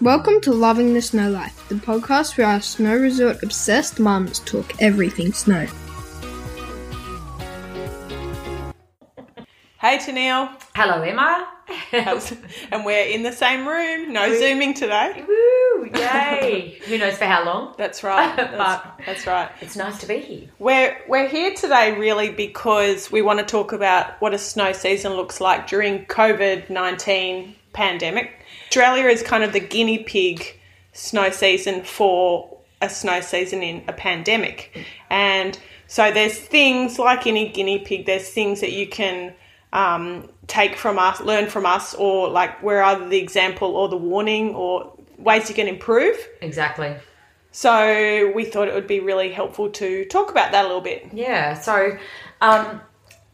Welcome to Loving the Snow Life, the podcast where our snow resort obsessed mums talk everything snow. Hey Tennille, Hello, Emma. and we're in the same room. No zooming today. Woo! Yay! Who knows for how long? That's right. That's, But- that's right. It's nice to be here. We're we're here today really because we want to talk about what a snow season looks like during COVID nineteen pandemic. Australia is kind of the guinea pig snow season for a snow season in a pandemic, and so there's things like any guinea pig. There's things that you can um, take from us, learn from us, or like we're either the example or the warning, or ways you can improve. Exactly. So we thought it would be really helpful to talk about that a little bit. Yeah. So, um,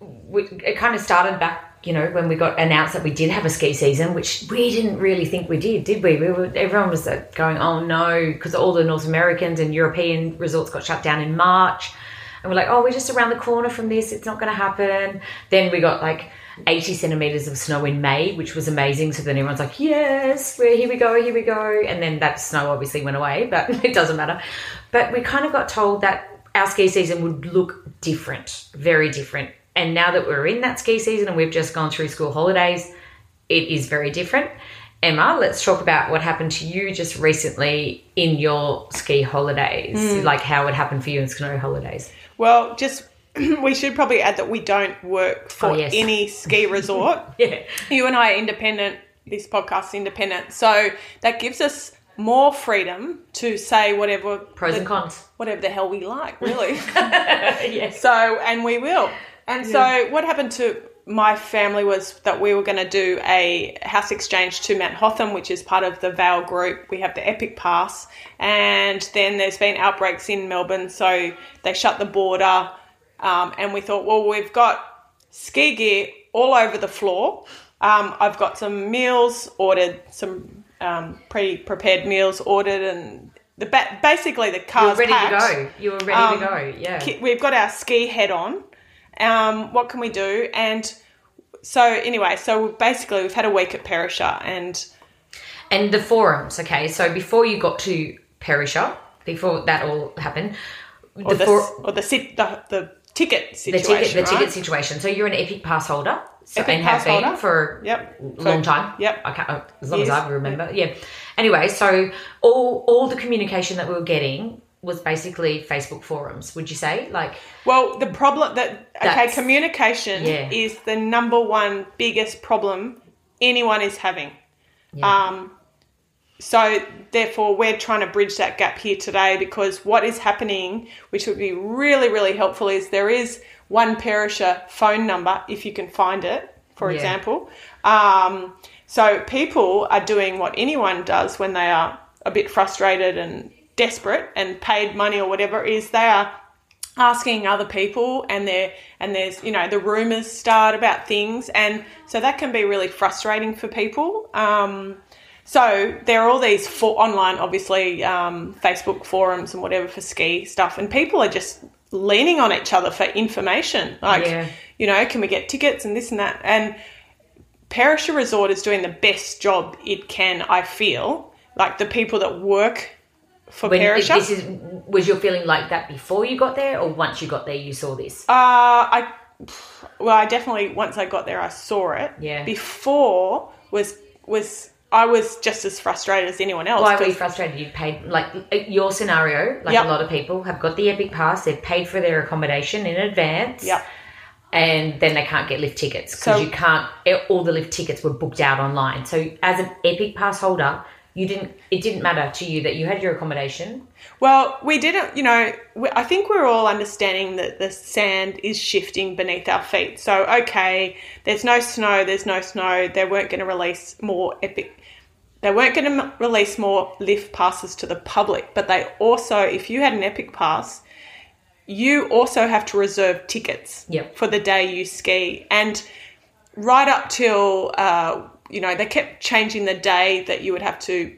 we, it kind of started back, you know, when we got announced that we did have a ski season, which we didn't really think we did, did we? We were everyone was uh, going, oh no, because all the North Americans and European resorts got shut down in March, and we're like, oh, we're just around the corner from this. It's not going to happen. Then we got like. 80 centimeters of snow in May, which was amazing. So then everyone's like, yes, we're here we go, here we go. And then that snow obviously went away, but it doesn't matter. But we kind of got told that our ski season would look different, very different. And now that we're in that ski season and we've just gone through school holidays, it is very different. Emma, let's talk about what happened to you just recently in your ski holidays, hmm. like how it happened for you in snow holidays. Well, just we should probably add that we don't work oh, for Oh, yes. any ski resort. Yeah. you and I are independent. This podcast's independent, so that gives us more freedom to say whatever Pros the, and cons. whatever the hell we like, really. yes. So, and we will. And so, what happened to my family was that we were going to do a house exchange to Mount Hotham, which is part of the Vail Group. We have the Epic Pass, and then there's been outbreaks in Melbourne, so they shut the border. Um, and we thought, well, we've got ski gear all over the floor. Um, I've got some meals ordered, some um, pre prepared meals ordered, and the ba- basically the car's ready packed. to go. You were ready Um, to go. Yeah. We've got our ski head on. Um, what can we do? And so anyway, so basically we've had a week at Perisher and And the forums, okay. So before you got to Perisher, before that all happened, or the, for- or the, sit, the the ticket the situation. ticket the right? ticket situation. So you're an Epic Pass holder, so, Epic and have Pass been holder. for Yep. a long time. yep. I can't, as long as. I remember. Yeah. Anyway, so all all the communication that we were getting was basically Facebook forums. Would you say like? Well, the problem that okay, communication yeah. is the number one biggest problem anyone is having. Yeah. Um, so therefore, we're trying to bridge that gap here today because what is happening, which would be really, really helpful, is there is one Perisher phone number if you can find it, for Yeah. example. Um, so people are doing what anyone does when they are a bit frustrated and desperate and paid money or whatever is they are asking other people and there and there's you know the rumors start about things. And so that can be really frustrating for people. Um, so there are all these for online obviously um, facebook forums and whatever for ski stuff. And people are just leaning on each other for information. Like Yeah. you know can we get tickets and this and that? And Perisher Resort is doing the best job it can I feel. Like the people that work for When Perisher this is was your feeling like that before you got there, or once you got there you saw this? Uh, I well, I definitely once I got there, I saw it. Yeah. Before was was I was just as frustrated as anyone else. Why were you frustrated? You paid like your scenario, like Yep. a lot of people have got the Epic Pass. They've paid for their accommodation in advance. Yep. and then they can't get lift tickets because So- you can't. All the lift tickets were booked out online. So as an Epic Pass holder, you didn't. It didn't matter to you that you had your accommodation. Well, we didn't. You know, we, I think we're all understanding that the sand is shifting beneath our feet. So okay, there's no snow. There's no snow. They weren't going to release more epic. They weren't going to release more lift passes to the public, but they also, if you had an epic pass, you also have to reserve tickets Yep. for the day you ski. And right up till, uh, you know, they kept changing the day that you would have to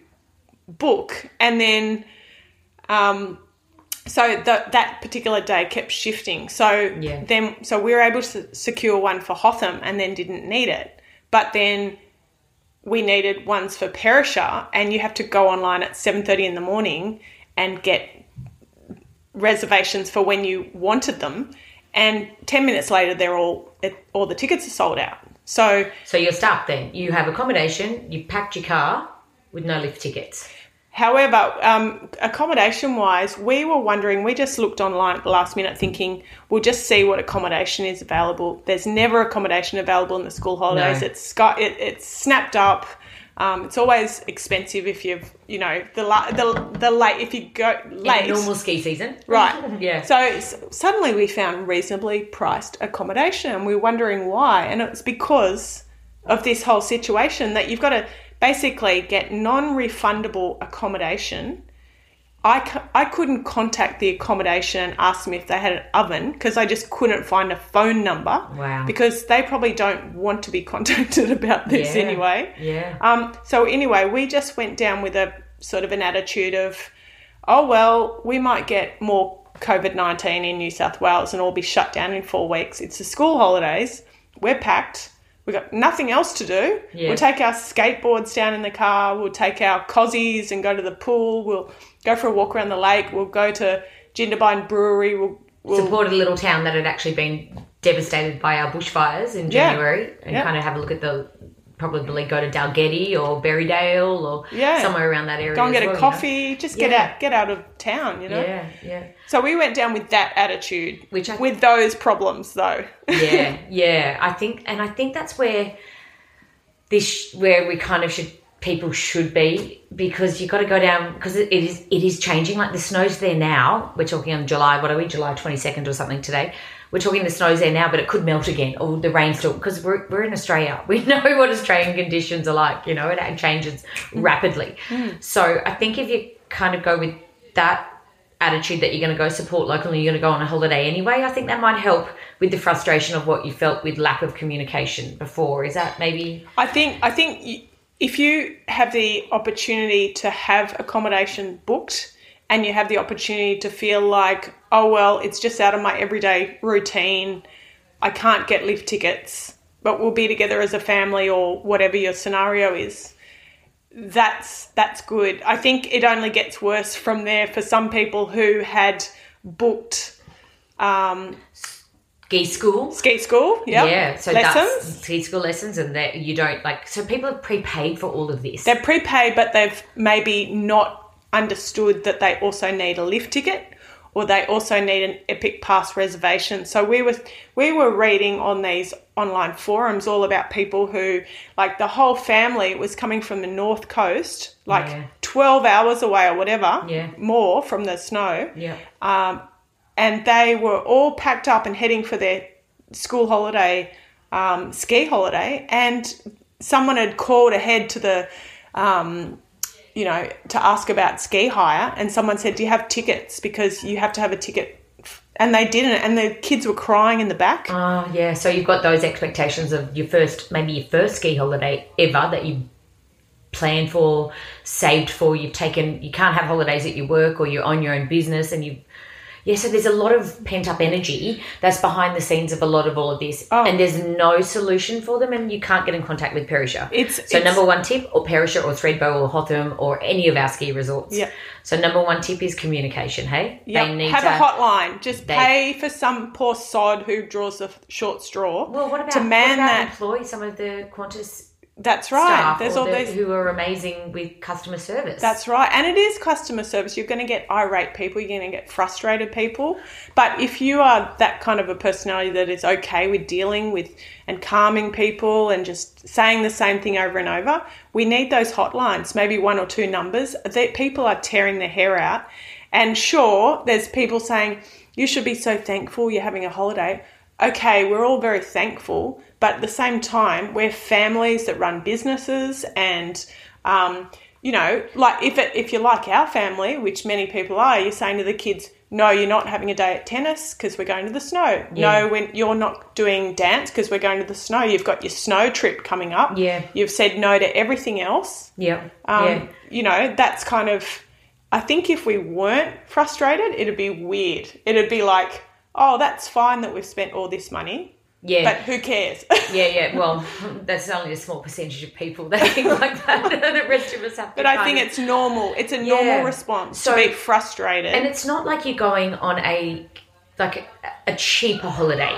book. And then, um, so the, that particular day kept shifting. So Yeah. then, so we were able to secure one for Hotham and then didn't need it. But then we needed ones for Perisher, and you have to go online at seven thirty in the morning and get reservations for when you wanted them, and ten minutes later, they're all it, all the tickets are sold out. So So you're stuck then. You have accommodation, You've packed your car with no lift tickets. However, um, accommodation wise, we were wondering, we just looked online at the last minute thinking we'll just see what accommodation is available. There's never accommodation available in the school holidays. No. It's got it, it's snapped up. Um, it's always expensive if you've, you know, the la- the the late if you go late. In normal ski season. Right. Yeah. So s- suddenly we found reasonably priced accommodation and we're wondering why. And it's because of this whole situation that you've got to basically get non refundable accommodation. I, c- I couldn't contact the accommodation and ask them if they had an oven because I just couldn't find a phone number. Wow. Because they probably don't want to be contacted about this Yeah. anyway. Yeah. Um, so anyway, we just went down with a sort of an attitude of, oh well, we might get more COVID nineteen in New South Wales and all be shut down in four weeks. It's the school holidays. We're packed. We've got nothing else to do. Yeah. We'll take our skateboards down in the car. We'll take our cozies and go to the pool. We'll go for a walk around the lake. We'll go to Jindabyne Brewery. We'll, we'll Supported a little town that had actually been devastated by our bushfires in Yeah. January and Yeah. kind of have a look at the probably go to Dalgety or Berridale or Yeah. somewhere around that area. go and get a well, you know? coffee. Just get Yeah. out, get out of town. You know. Yeah, yeah. So we went down with that attitude, Which I- with those problems though. yeah, yeah. I think, and I think that's where this, where we kind of should, people should be, because you've got to go down because it it is, it is changing. Like the snow's there now. We're talking on July. What are we? July twenty second or something today. We're talking the snow's there now, but it could melt again, or the rain still. Because we're we're in Australia, we know what Australian conditions are like. You know, it changes mm. rapidly. Mm. So I think if you kind of go with that attitude that you're going to go support locally, you're going to go on a holiday anyway, I think that might help with the frustration of what you felt with lack of communication before. Is that maybe? I think I think y- if you have the opportunity to have accommodation booked and you have the opportunity to feel like, oh well, it's just out of my everyday routine, I can't get lift tickets, but we'll be together as a family or whatever your scenario is. That's that's good. I think it only gets worse from there for some people who had booked um, Ski school. ski school, yep, Yeah, so lessons. that's ski school lessons, and that you don't like. So people have prepaid for all of this. They're prepaid, but they've maybe not understood that they also need a lift ticket or they also need an Epic Pass reservation. So we were we were reading on these online forums all about people who like the whole family was coming from the north coast, like Yeah. 12 hours away or whatever, Yeah. more from the snow yeah, um, and they were all packed up and heading for their school holiday, um, ski holiday, and someone had called ahead to the, um, you know, to ask about ski hire, and someone said, "Do you have tickets? Because you have to have a ticket." And they didn't, and the kids were crying in the back. oh yeah. So you've got those expectations of your first, maybe your first ski holiday ever that you planned for, saved for. You've taken. You can't have holidays at your work or you own your own business, and you. Yeah, so there's a lot of pent up energy that's behind the scenes of a lot of all of this, Oh. and there's no solution for them, and you can't get in contact with Perisher. It's- so it's- number one tip, or Perisher, or Thredbo, or Hotham, or any of our ski resorts. Yeah. So number one tip is communication. Hey, Yep. have a hotline. Just they- pay for some poor sod who draws the short straw Well, what about to man what about that. employ some of the Qantas That's right. There's all these who are amazing with customer service. That's right. And it is customer service. You're going to get irate people, you're going to get frustrated people. But if you are that kind of a personality that is okay with dealing with and calming people and just saying the same thing over and over, we need those hotlines, maybe one or two numbers. That people are tearing their hair out. And sure, there's people saying, you should be so thankful you're having a holiday. Okay, we're all very thankful, but at the same time, we're families that run businesses and um, you know, like if it, if you're like our family, which many people are, you're saying to the kids, no, you're not having a day at tennis because we're going to the snow. Yeah. No, when you're not doing dance because we're going to the snow. You've got your snow trip coming up. Yeah. You've said no to everything else. Yep. Um, yeah. You know, that's kind of. I think if we weren't frustrated, it'd be weird. It'd be like, oh, that's fine that we've spent all this money, Yeah. But who cares? yeah, yeah. Well, that's only a small percentage of people that think like that. the rest of us have to. but I think of- it's normal. It's a normal Yeah. response So- to be frustrated. And it's not like you're going on a like a, a cheaper holiday.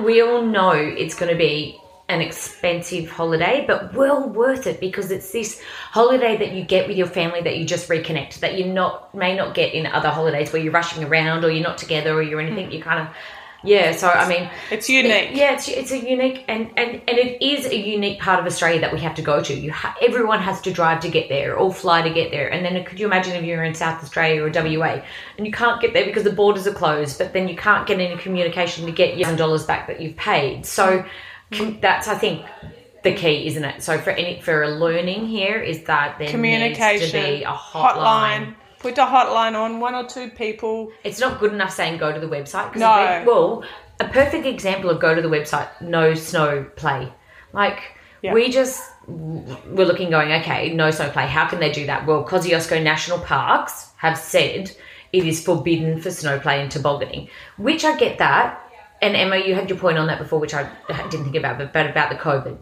We all know it's going to be an expensive holiday, but well worth it because it's this holiday that you get with your family that you just reconnect that you not may not get in other holidays where you're rushing around or you're not together or you're hmm. anything. You kind of yeah. So I mean, It's unique. yeah, it's, it's a unique and, and and it is a unique part of Australia that we have to go to. You ha- everyone has to drive to get there or fly to get there. And then could you imagine if you're in South Australia or WA and you can't get there because the borders are closed, but then you can't get any communication to get your dollars back that you've paid. So com- that's I think the key, isn't it? So for any for a learning here is that there Communication, needs to be a hotline. Put a hotline on one or two people. It's not good enough saying go to the website. No. if we- well, a perfect example of go to the website, no snow play. Like, Yeah. we just we're looking going, okay, no snow play. How can they do that? Well, Kosciuszko National Parks have said it is forbidden for snow play and tobogganing, which I get that. And Emma, you had your point on that before, which I didn't think about, but, but about the COVID.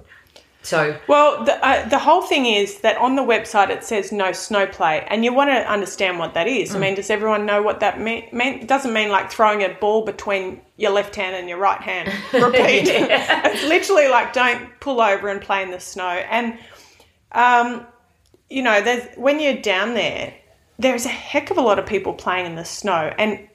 So, Well, the, uh, the whole thing is that on the website it says no snow play, and you want to understand what that is. I Mm. mean, does everyone know what that mean? mean? It doesn't mean like throwing a ball between your left hand and your right hand. Repeat. it's literally like don't pull over and play in the snow. And, um, you know, there's, when you're down there, there's a heck of a lot of people playing in the snow, and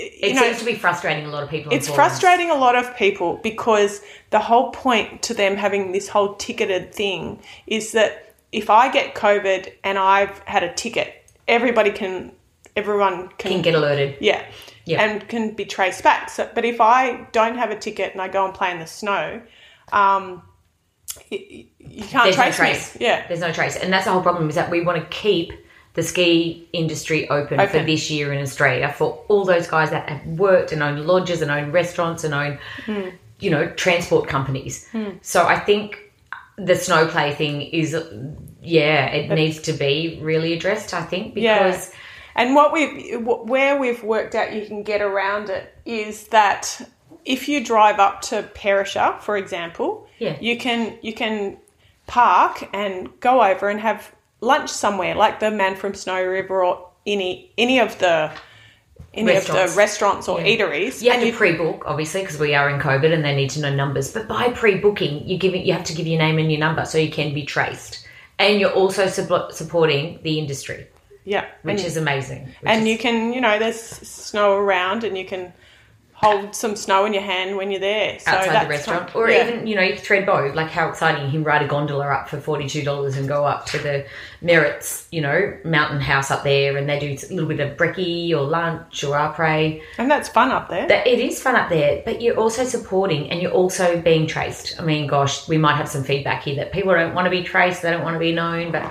it you know, seems to be frustrating a lot of people. it's frustrating a lot of people because the whole point to them having this whole ticketed thing is that if I get COVID and I've had a ticket, everybody can, everyone can, Can get alerted. yeah, Yeah. and can be traced back. So, but if I don't have a ticket and I go and play in the snow, um, y- you can't There's no trace, trace. me. Yeah, There's no trace. And that's the whole problem is that we want to keep the ski industry open, for this year in Australia for all those guys that have worked and own lodges and own restaurants and own, Hmm. you know, transport companies. So I think the snow play thing is, yeah, it needs to be really addressed, I think, Yeah. because And what we have where we've worked out you can get around it is that if you drive up to Perisher, for example, Yeah. you can you can park and go over and have lunch somewhere, like the Man from Snow River or any any of the any of the restaurants or eateries. Yeah. eateries. You have and to pre-book, obviously, because we are in COVID and they need to know numbers. But by pre-booking, you give it, you have to give your name and your number so you can be traced, and you're also sup- supporting the industry, yeah, which and, is amazing. which and is- you can you know there's snow around and you can hold some snow in your hand when you're there. So outside the restaurant, fun. or Yeah. even you know, you could Thredbo. Like how exciting! You can ride a gondola up for forty two dollars and go up to the Merritt's, you know, mountain house up there, and they do a little bit of brekkie or lunch or après. and that's fun up there. That it is fun up there, but you're also supporting and you're also being traced. I mean, gosh, we might have some feedback here that people don't want to be traced, they don't want to be known, but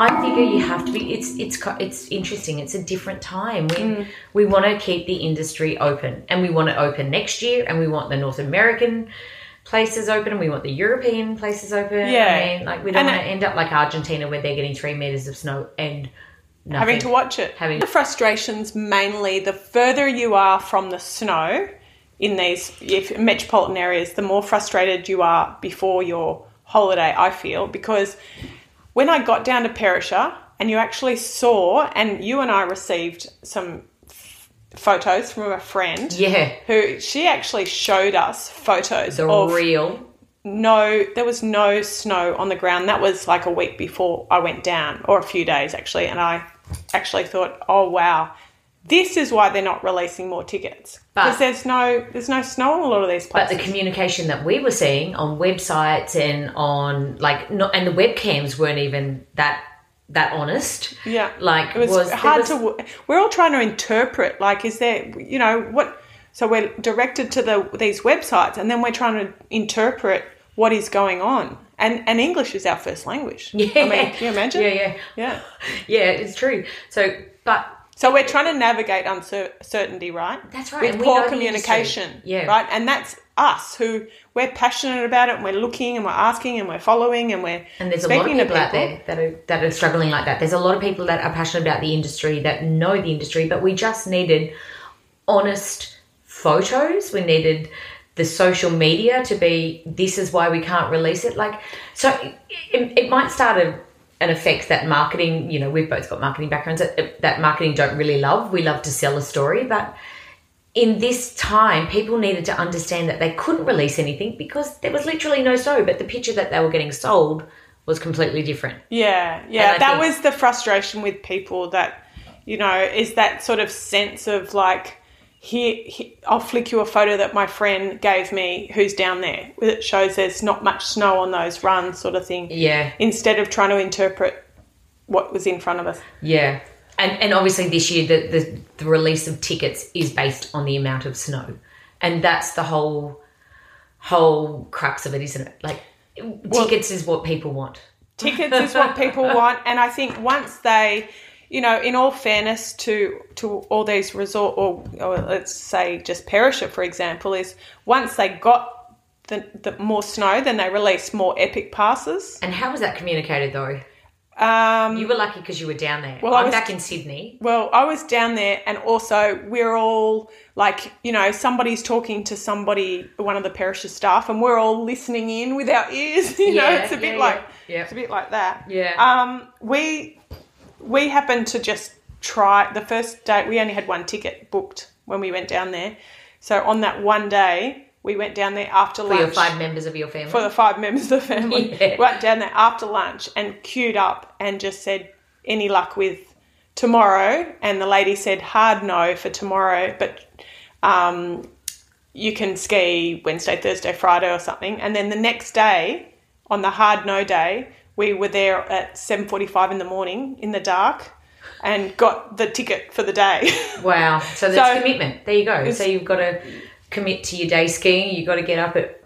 I figure you have to be. It's it's it's interesting. It's a different time. We mm. we want to keep the industry open, and we want it open next year, and we want the North American places open, and we want the European places open. Yeah. I mean, like we don't want to end up like Argentina where they're getting three meters of snow and nothing. having to watch it. Having- the frustrations mainly the further you are from the snow in these if metropolitan areas, the more frustrated you are before your holiday. I feel because when I got down to Perisher and you actually saw, and you and I received some f- photos from a friend Yeah, who she actually showed us photos the of real. no, there was no snow on the ground. That was like a week before I went down, or a few days actually. And I actually thought, oh wow, this is why they're not releasing more tickets because there's no there's no snow on a lot of these places. But the communication that we were seeing on websites and on like not and the webcams weren't even that that honest. yeah, Like it was, was, hard was- to. We're all trying to interpret. Like, is there you know what? So we're directed to the these websites, and then we're trying to interpret what is going on. And and English is our first language. Yeah. I mean, can you imagine? Yeah, yeah, yeah. yeah. It's true. So, but So we're trying to navigate uncertainty, right? That's right, With poor communication. Yeah. right? And that's us who we're passionate about it. and We're looking and we're asking and we're following and we're and there's a lot of to people out there that are that are struggling like that. There's a lot of people that are passionate about the industry that know the industry, but we just needed honest photos. We needed the social media to be this is why we can't release it. Like, so it, it might start a, an effect that marketing. You know, we've both got marketing backgrounds that, that marketing don't really love. We love to sell a story, but in this time, people needed to understand that they couldn't release anything because there was literally no snow, but the picture that they were getting sold was completely different. Yeah, yeah. That think- was the frustration with people that, you know, is that sort of sense of like, here, he- I'll flick you a photo that my friend gave me who's down there. It shows there's not much snow on those runs, sort of thing. Yeah, Instead of trying to interpret what was in front of us. yeah. And, and obviously this year the, the, the release of tickets is based on the amount of snow. And that's the whole whole crux of it, isn't it? Like tickets is what people want. tickets is what people want and i think once they you know in all fairness to to all these resort or, or let's say just perisher for example is once they got the, the more snow then they released more epic passes And how was that communicated though? um You were lucky because you were down there. Well, I I'm was- back in Sydney. well i was down there and also we're all like you know somebody's talking to somebody one of the perisher staff and we're all listening in with our ears you know it's a bit yeah, like yeah, yeah. it's a bit like that Yeah. Um, we we happened to just try the first day. We only had one ticket booked when we went down there. So on that one day, we went down there after For lunch your five members of your family. for the five members of the family. Yeah. Went down there after lunch and queued up and just said, "Any luck with tomorrow?" And the lady said, "Hard no for tomorrow, but." Um, you can ski Wednesday, Thursday, Friday, or something, and then the next day, on the hard no day, we were there at seven forty-five in the morning in the dark, and got the ticket for the day. wow. So that's So- commitment. There you go. So you've got to commit to your day skiing. You've got to get up at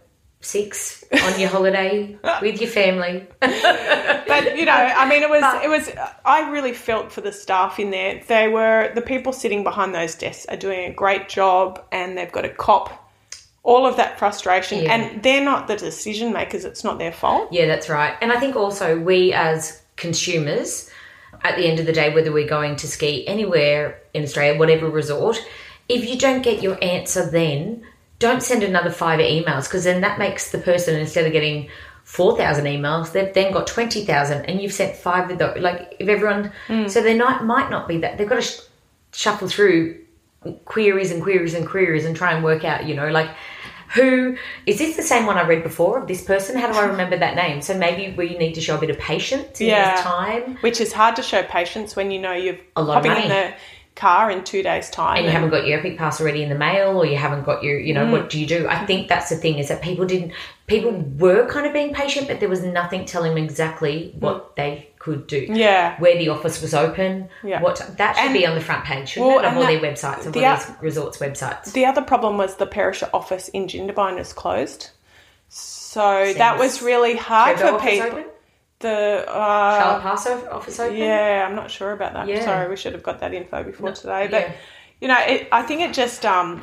six on your holiday with your family. but you know, I mean, it was it was. I really felt for the staff in there. They were the people sitting behind those desks are doing a great job, and they've got a cop all of that frustration. Yeah. And they're not the decision makers. It's not their fault. Yeah, that's right. And I think also we as consumers, at the end of the day, whether we're going to ski anywhere in Australia, whatever resort, if you don't get your answer then, don't send another five emails because then that makes the person, instead of getting 4,000 emails, they've then got 20,000 and you've sent five of those. Like, if everyone, mm. so they not, might not be that, they've got to sh- shuffle through queries and queries and queries and try and work out, you know, like who is this the same one I read before of this person? How do I remember that name? So maybe we need to show a bit of patience in Yeah. this time. Which is hard to show patience when you know you're A lot of hopping in money. the car in two days' time. And you haven't got your Epic Pass already in the mail, or you haven't got your, you know, Mm. what do you do? I think that's the thing is that people didn't, people were kind of being patient, but there was nothing telling them exactly what they could do. Mm. Yeah. Where the office was open. Yeah. What that should And- be on the front page, shouldn't Well, it? And all that- their websites, of the all these resorts' websites. The other problem was the Perisher office in Jindabyne is closed. So that was really hard for people. open? The uh, Charlotte Pass o- office open? Yeah, I'm not sure about that. Yeah. Sorry, we should have got that info before today. But yeah. you know, it, I think it just um,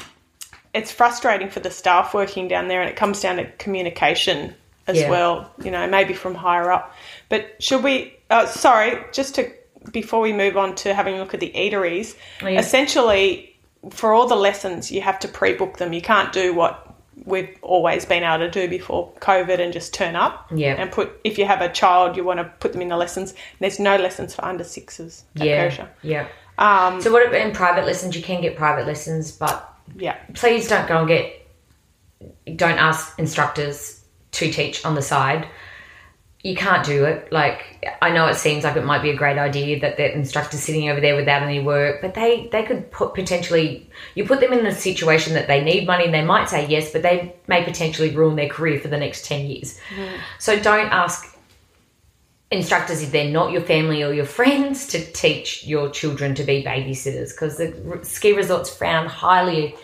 it's frustrating for the staff working down there, and it comes down to communication as Yeah. well. You know, maybe from higher up. But should we? Uh, sorry, just to before we move on to having a look at the eateries. Oh. Essentially, for all the lessons, you have to pre-book them. You can't do what we've always been able to do before COVID and just turn up. Yeah. And put if you have a child, you want to put them in the lessons. There's no lessons for under sixes Yeah. Yeah. Um, So what in private lessons you can get private lessons, but yeah. please don't go and get don't ask instructors to teach on the side. You can't do it. Like I know it seems like it might be a great idea that the instructor's sitting over there without any work, but they they could put potentially you put them in a situation that they need money and they might say yes, but they may potentially ruin their career for the next ten years. Mm-hmm. So don't ask instructors if they're not your family or your friends to teach your children to be babysitters because the ski resorts frown highly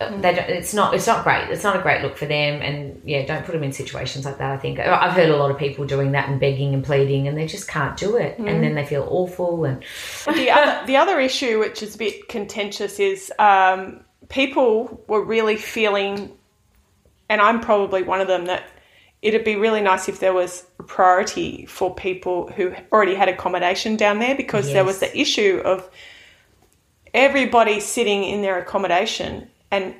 Uh, mm. they don't, it's not it's not great. It's not a great look for them and yeah don't put them in situations like that i think. I've heard a lot of people doing that and begging and pleading and they just can't do it and mm. then they feel awful and the other the other issue, which is a bit contentious, is um, people were really feeling, and I'm probably one of them, that it'd be really nice if there was a priority for people who already had accommodation down there because there was the issue of everybody sitting in their accommodation and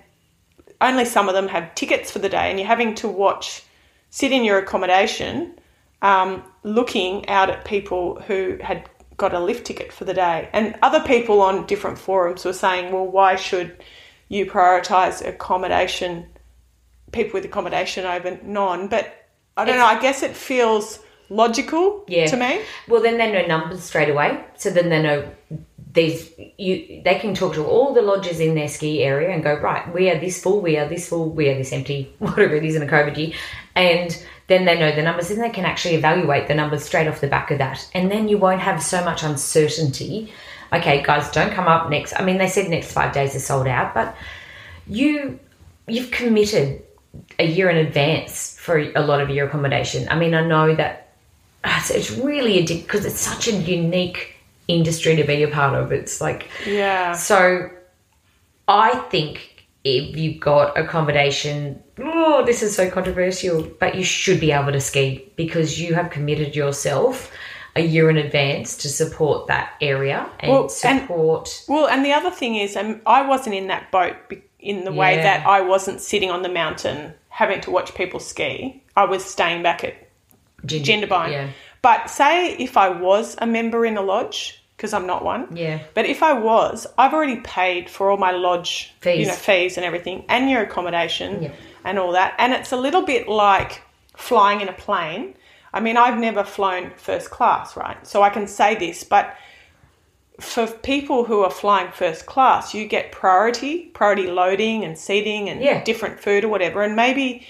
only some of them have tickets for the day, and you're having to watch, sit in your accommodation, um, looking out at people who had got a lift ticket for the day. And other people on different forums were saying, well, why should you prioritise accommodation, people with accommodation over non? But I don't know, I guess it feels logical Yeah. to me. Well, then they know numbers straight away. So then they know these. You they can talk to all the lodges in their ski area and go right. We are this full. We are this full. We are this empty. Whatever it is in a COVID year, and then they know the numbers. and they can actually evaluate the numbers straight off the back of that. And then you won't have so much uncertainty. Okay, guys, don't come up next. I mean, they said next five days are sold out, but you you've committed a year in advance for a lot of your accommodation. I mean, I know that uh, it's, it's really addictive because it's such a unique industry to be a part of. It's like Yeah. so. I think if you've got accommodation, oh, this is so controversial, but you should be able to ski because you have committed yourself a year in advance to support that area and Well, and- support. Well, and the other thing is, um, I wasn't in that boat in the way that I wasn't sitting on the mountain having to watch people ski. I was staying back at Ginger, Jindabyne. Yeah. But say if I was a member in a lodge, because I'm not one. Yeah. But if I was, I've already paid for all my lodge you Fees. know, fees and everything, and your accommodation Yeah. and all that. And it's a little bit like flying in a plane. I mean, I've never flown first class, right? So I can say this, but for people who are flying first class, you get priority, priority loading and seating and Yeah. different food or whatever. And maybe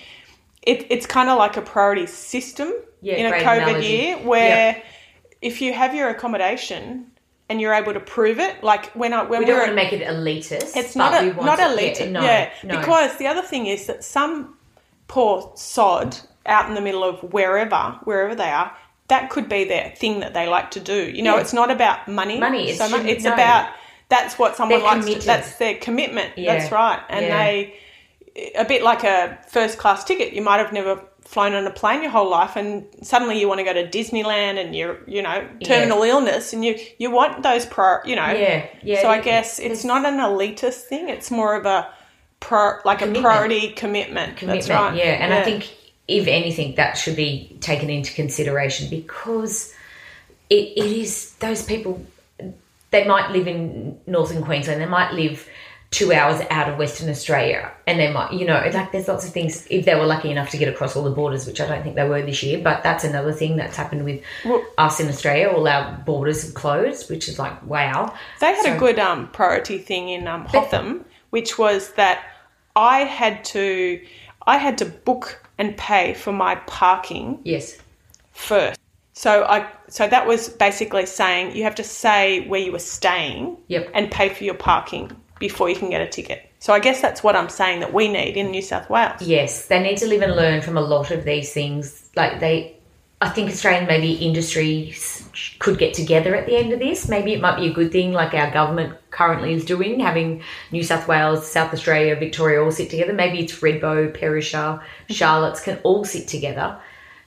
it, it's kind of like a priority system Yeah, in a COVID analogy. year where if you have your accommodation and you're able to prove it, like when I when We don't want to make it elitist. it's not a, not elite, Yeah, yeah, no, no. Because the other thing is that some poor sod out in the middle of wherever, wherever they are, that could be their thing that they like to do. You know, Yeah. it's not about money. Money, so much. It's no. about that's what someone They're likes. To, that's their commitment. Yeah. That's right, and they a bit like a first class ticket. You might have never flown on a plane your whole life and suddenly you want to go to Disneyland and you're you know terminal illness and you you want those pro you know Yeah, yeah, so I guess it's not an elitist thing it's more of a pro like a priority commitment, commitment. that's right Yeah, and I think if anything, that should be taken into consideration because it, it is those people. They might live in northern Queensland. They might live two hours out of Western Australia, and they might, you know, like there's lots of things. If they were lucky enough to get across all the borders, which I don't think they were this year, but that's another thing that's happened with us in Australia. All our borders have closed, which is like wow. They had So- a good um, priority thing in um, Hotham, which was that I had to I had to book and pay for my parking Yes. first. So I so that was basically saying you have to say where you were staying Yep. and pay for your parking before you can get a ticket. So I guess that's what I'm saying that we need in New South Wales. Yes, they need to live and learn from a lot of these things. Like they, I think Australian maybe industries could get together at the end of this. Maybe it might be a good thing, like our government currently is doing, having New South Wales, South Australia, Victoria all sit together. Maybe it's Thredbo, Perisher, Charlotte's can all sit together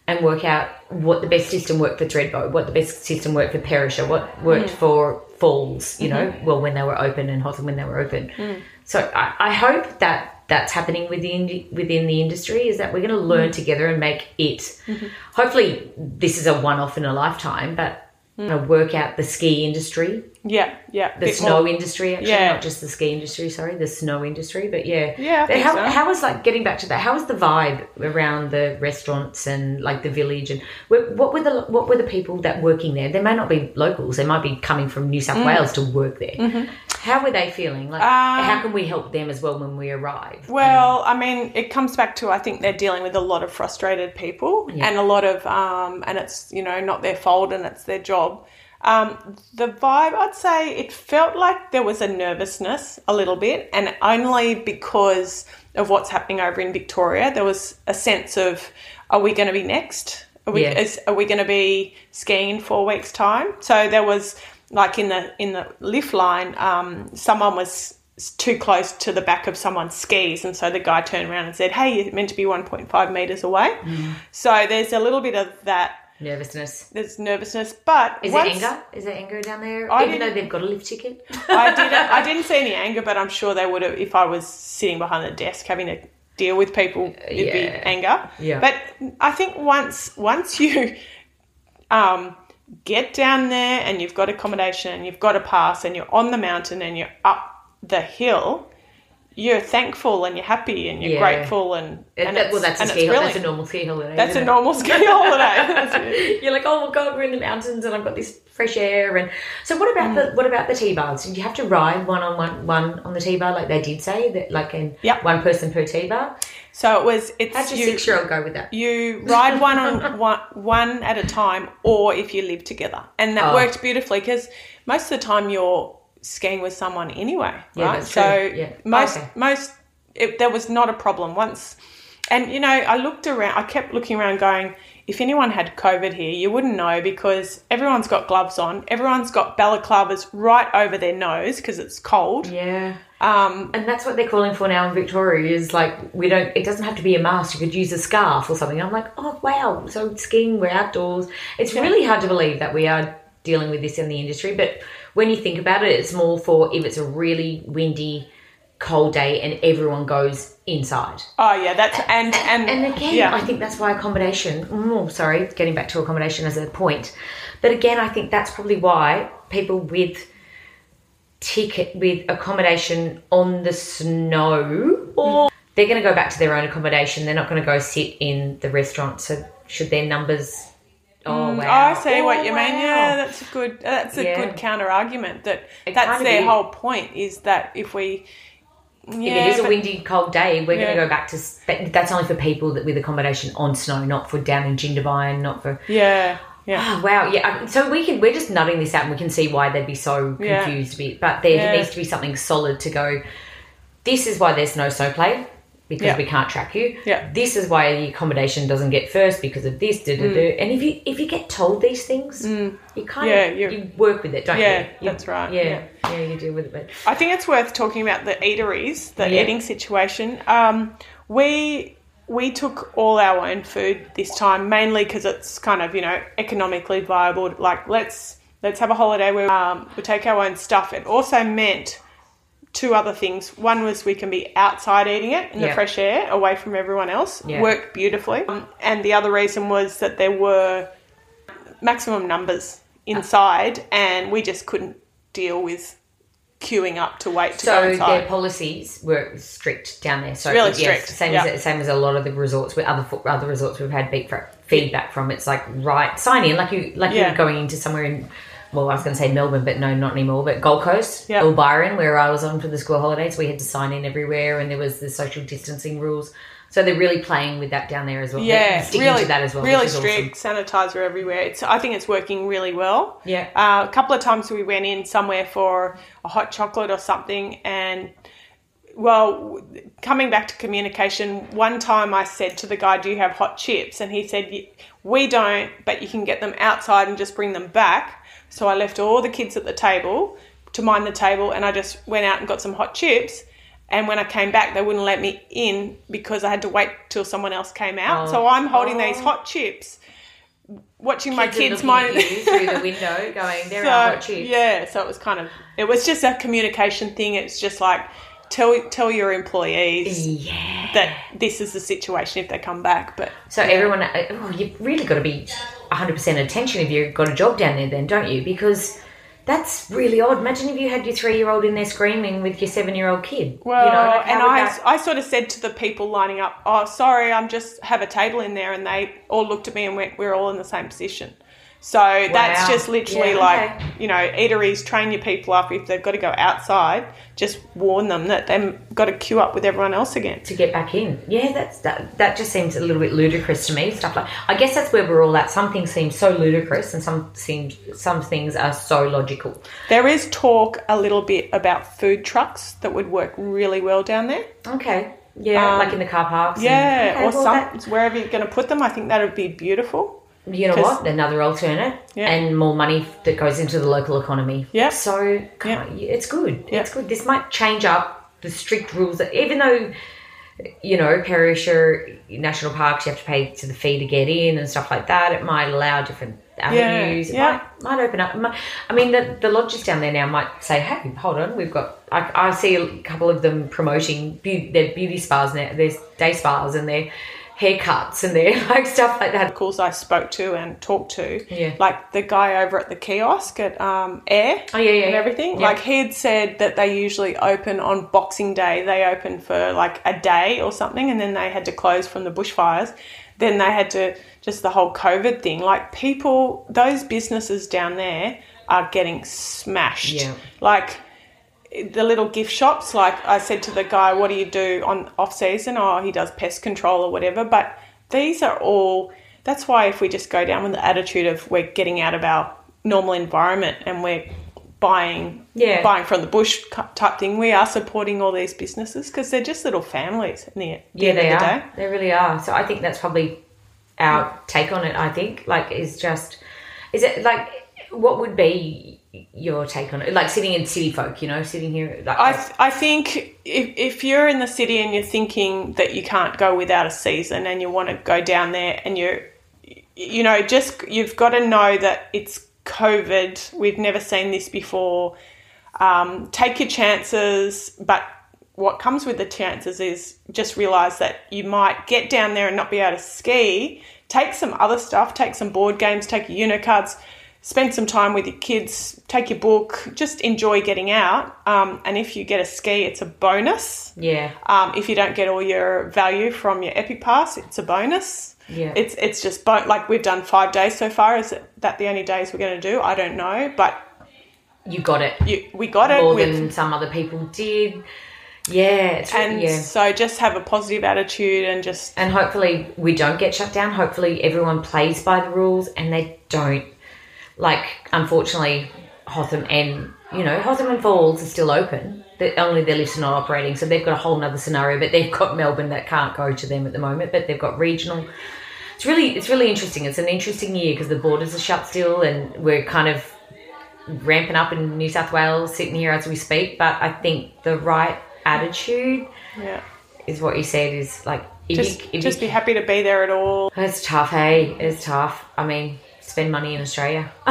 and work out what the best system worked for Thredbo, what the best system worked for Perisher, what worked hmm. for Falls, you know, mm-hmm. well, when they were open and Hotham when they were open. Mm. So I, I hope that that's happening within within the industry is that we're going to learn mm. together and make it. Mm-hmm. Hopefully, this is a one off in a lifetime, but know, work out the ski industry, Yeah, yeah. the snow more- industry, actually, Yeah. not just the ski industry. Sorry, the snow industry. But yeah, Yeah, I But how so. how was like getting back to that? How was the vibe around the restaurants and like the village and what were the what were the people that working there? They may not be locals. They might be coming from New Mm. South Wales to work there. Mm-hmm. How were they feeling? Like, Um, how can we help them as well when we arrive? Well, I mean, it comes back to I think they're dealing with a lot of frustrated people Yeah. and a lot of, um, and it's you know not their fault and it's their job. Um, the vibe, I'd say, it felt like there was a nervousness a little bit, and only because of what's happening over in Victoria, there was a sense of, are we going to be next? Are we, Yeah. is, are we going to be skiing in four weeks' time? So there was like in the in the lift line, um, someone was too close to the back of someone's skis, and so the guy turned around and said, "Hey, you're meant to be 1.5 meters away." So there's a little bit of that Nervousness. There's nervousness, but Is once, there anger? Is there anger down there? I Even though they've got a lift ticket. I didn't. I didn't see any anger, but I'm sure they would have if I was sitting behind the desk having to deal with people. It'd be Yeah. anger. Yeah. But I think once once you um, get down there and you've got accommodation and you've got a pass and you're on the mountain and you're up the hill, you're thankful and you're happy and you're Yeah. grateful and, and That- it's, well, that's a ski. it's That's a normal ski holiday. That's a it? normal ski holiday. You're like, oh my god, we're in the mountains and I've got this fresh air. And so, what about Mm. the what about the T bars? Did you have to ride one on one one on the T bar like they did say that like in Yep. one person per T bar? So it was. It's How'd your six year old go with that? You ride one on one, one at a time, or if you live together, and that Oh. worked beautifully because most of the time you're skiing with someone anyway, Yeah, right? that's so true. Yeah. most Okay. most it, there was not a problem once, and you know I looked around, I kept looking around, going, if anyone had COVID here, you wouldn't know because everyone's got gloves on, everyone's got balaclavas right over their nose because it's cold. Yeah. Um, And that's what they're calling for now in Victoria is like we don't it doesn't have to be a mask, you could use a scarf or something. I'm like, oh wow, so skiing, we're outdoors. It's really hard to believe that we are dealing with this in the industry, but when you think about it, it's more for if it's a really windy, cold day and everyone goes inside. oh yeah, that's and and And again, yeah. I think that's why accommodation. Oh, sorry, getting back to accommodation as a point, but again, I think that's probably why people with ticket with accommodation on the snow, mm. or they're going to go back to their own accommodation. They're not going to go sit in the restaurant. So should their numbers? Oh Oh, wow! I see what Oh, you mean. Yeah, oh, that's a good. That's a Yeah. good counter argument. That It that's their whole point is that if we, yeah, if it is a windy, cold day, we're Yeah. going to go back to. But that's only for people that with accommodation on snow, not for down in Jindabyne, not for. yeah, yeah, Oh, wow, yeah. Um, so we can we're just nutting this out, and we can see why they'd be so Yeah. confused. a bit. But there Yeah. needs to be something solid to go. This is why there's no snow play because Yeah. we can't track you. Yeah. This is why the accommodation doesn't get first because of this. Da, Mm. da. And if you if you get told these things, you kind Yeah, of you- work with it, don't Yeah, you? You- that's right, Yeah, yeah, you deal with it. But I think it's worth talking about the eateries, the Yeah. eating situation. Um, we we took all our own food this time, mainly because it's kind of you know economically viable. Like let's let's have a holiday where um, we take our own stuff. It also meant two other things. One was we can be outside eating it in the fresh air, away from everyone else. Yeah. Worked beautifully. Um, and the other reason was that there were maximum numbers inside, and we just couldn't deal with queuing up to wait to go so inside. their policies were strict down there. So Really yes, strict, same yeah. as same as a lot of the resorts with other other resorts we've had beat- feedback from. It's like right, sign in like you like Yeah. you're going into somewhere in. Well, I was going to say Melbourne, but no, not anymore. But Gold Coast, Yeah. El Byron, where I was on for the school holidays, we had to sign in everywhere, and there was the social distancing rules. So they're really playing with that down there as well. Yeah, really, that as well. really is awesome. strict. Sanitizer everywhere. It's. I think it's working really well. Yeah. Uh, a couple of times we went in somewhere for a hot chocolate or something, and well, coming back to communication, one time I said to the guy, "Do you have hot chips?" And he said, "We don't, but you can get them outside and just bring them back." So I left all the kids at the table to mind the table, and I just went out and got some hot chips. And when I came back, they wouldn't let me in because I had to wait till someone else came out. Oh. So I'm holding Oh. these hot oh. chips, watching my Kids are kids mind through the window, going, "There so, are hot chips." Yeah, so it was kind of it was just a communication thing. It's just like tell tell your employees Yeah. that this is the situation if they come back. But So everyone, uh, oh, you've really got to be 100% attention if you've got a job down there then, don't you? Because that's really odd. Imagine if you had your three-year-old in there screaming with your seven-year-old kid. well, you know, like, and I that- I sort of said to the people lining up, "Oh, sorry, I'm just have a table in there," and they all looked at me and went, "We're all in the same position." So that's just literally Yeah, like okay. you know, eateries train your people up if they've got to go outside. Just warn them that they've got to queue up with everyone else again. to get back in. Yeah, that's that. That just seems a little bit ludicrous to me. Stuff like I guess that's where we're all at. Some things seem so ludicrous, and some seem some things are so logical. There is talk a little bit about food trucks that would work really well down there. Okay, yeah, Um, like in the car parks. and- Yeah, Okay, or well, some that- wherever you're going to put them. I think that would be beautiful. You know what? Another alternate Yeah. and more money that goes into the local economy. Yeah. So Yeah. on, it's good. Yeah. It's good. This might change up the strict rules. That, even though you know, Perisher National Parks, you have to pay to the fee to get in and stuff like that. It might allow different avenues. yeah. It might, might open up. might- I mean, the, the lodges down there now might say, hey, hold on, we've got, I, I see a couple of them promoting beau- their beauty spas now, there's day spas and their haircuts and their like stuff like that. Schools I spoke to and talked to, Yeah. like the guy over at the kiosk at um, Air Oh, yeah, yeah, and everything. Yeah. Like he had said that they usually open on Boxing Day. They open for like a day or something, and then they had to close from the bushfires. Then they had to just the whole COVID thing. Like people, those businesses down there are getting smashed. Yeah. Like the little gift shops. Like I said to the guy, "What do you do on off season?" Oh, he does pest control or whatever. But these are all. That's why if we just go down with the attitude of we're getting out of our normal environment and we're buying Yeah. buying from the bush type thing, we are supporting all these businesses because they're just little families. In the, the Yeah, end they of the are. day. They really are. So I think that's probably our take on it. I think like is just is it like what would be your take on it? Like sitting in city folk, you know, sitting here like I, th- I think if, if you're in the city and you're thinking that you can't go without a season and you want to go down there and you're, you know, just you've got to know that it's COVID. We've never seen this before. Um, take your chances, but what comes with the chances is just realize that you might get down there and not be able to ski. Take some other stuff, take some board games, take your Uno cards, spend some time with your kids, take your book, just enjoy getting out. Um, and if you get a ski, it's a bonus. yeah. Um, if you don't get all your value from your Epic Pass, it's a bonus. Yeah. It's it's just bo- like we've done five days so far. Is that the only days we're going to do? I don't know, but You got it. you, we got it More with than some other people did. Yeah, it's and yeah. so just have a positive attitude and just And hopefully we don't get shut down. Hopefully everyone plays by the rules and they don't. Like, unfortunately, Hotham and, you know, Hotham and Falls are still open. But only their lifts are not operating. So they've got a whole nother scenario. But they've got Melbourne that can't go to them at the moment. But they've got regional. It's really, it's really interesting. It's an interesting year because the borders are shut still and we're kind of ramping up in New South Wales, sitting here as we speak. But I think the right attitude yeah, is what you said is like, just you, just you be happy to be there at all. it's tough, hey. It's tough. I mean, spend money in Australia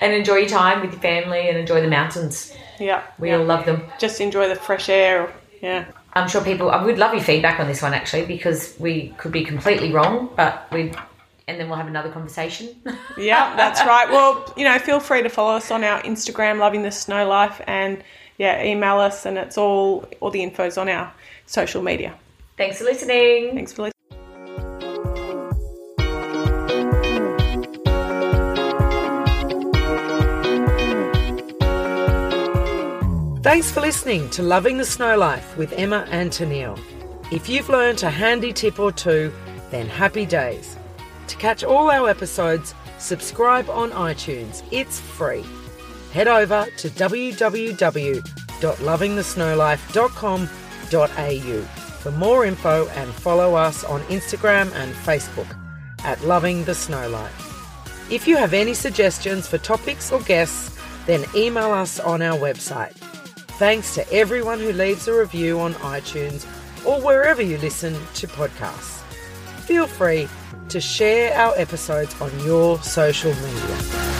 and enjoy your time with your family and enjoy the mountains. Yeah, We yeah. all love them. just enjoy the fresh air. Yeah, I'm sure people. I would love your feedback on this one actually because we could be completely wrong, but we. And then we'll have another conversation. yeah, that's right. Well, you know, feel free to follow us on our Instagram, loving the snow life, and yeah, email us, and it's all all the info's on our social media. Thanks for listening. Thanks for listening. Thanks for listening to Loving the Snow Life with Emma and Tennille. If you've learnt a handy tip or two, then happy days. To catch all our episodes, subscribe on iTunes. It's free. Head over to www.lovingthesnowlife.com.au for more info and follow us on Instagram and Facebook at Loving the Snow Life. If you have any suggestions for topics or guests, then email us on our website. Thanks to everyone who leaves a review on iTunes or wherever you listen to podcasts. Feel free to share our episodes on your social media.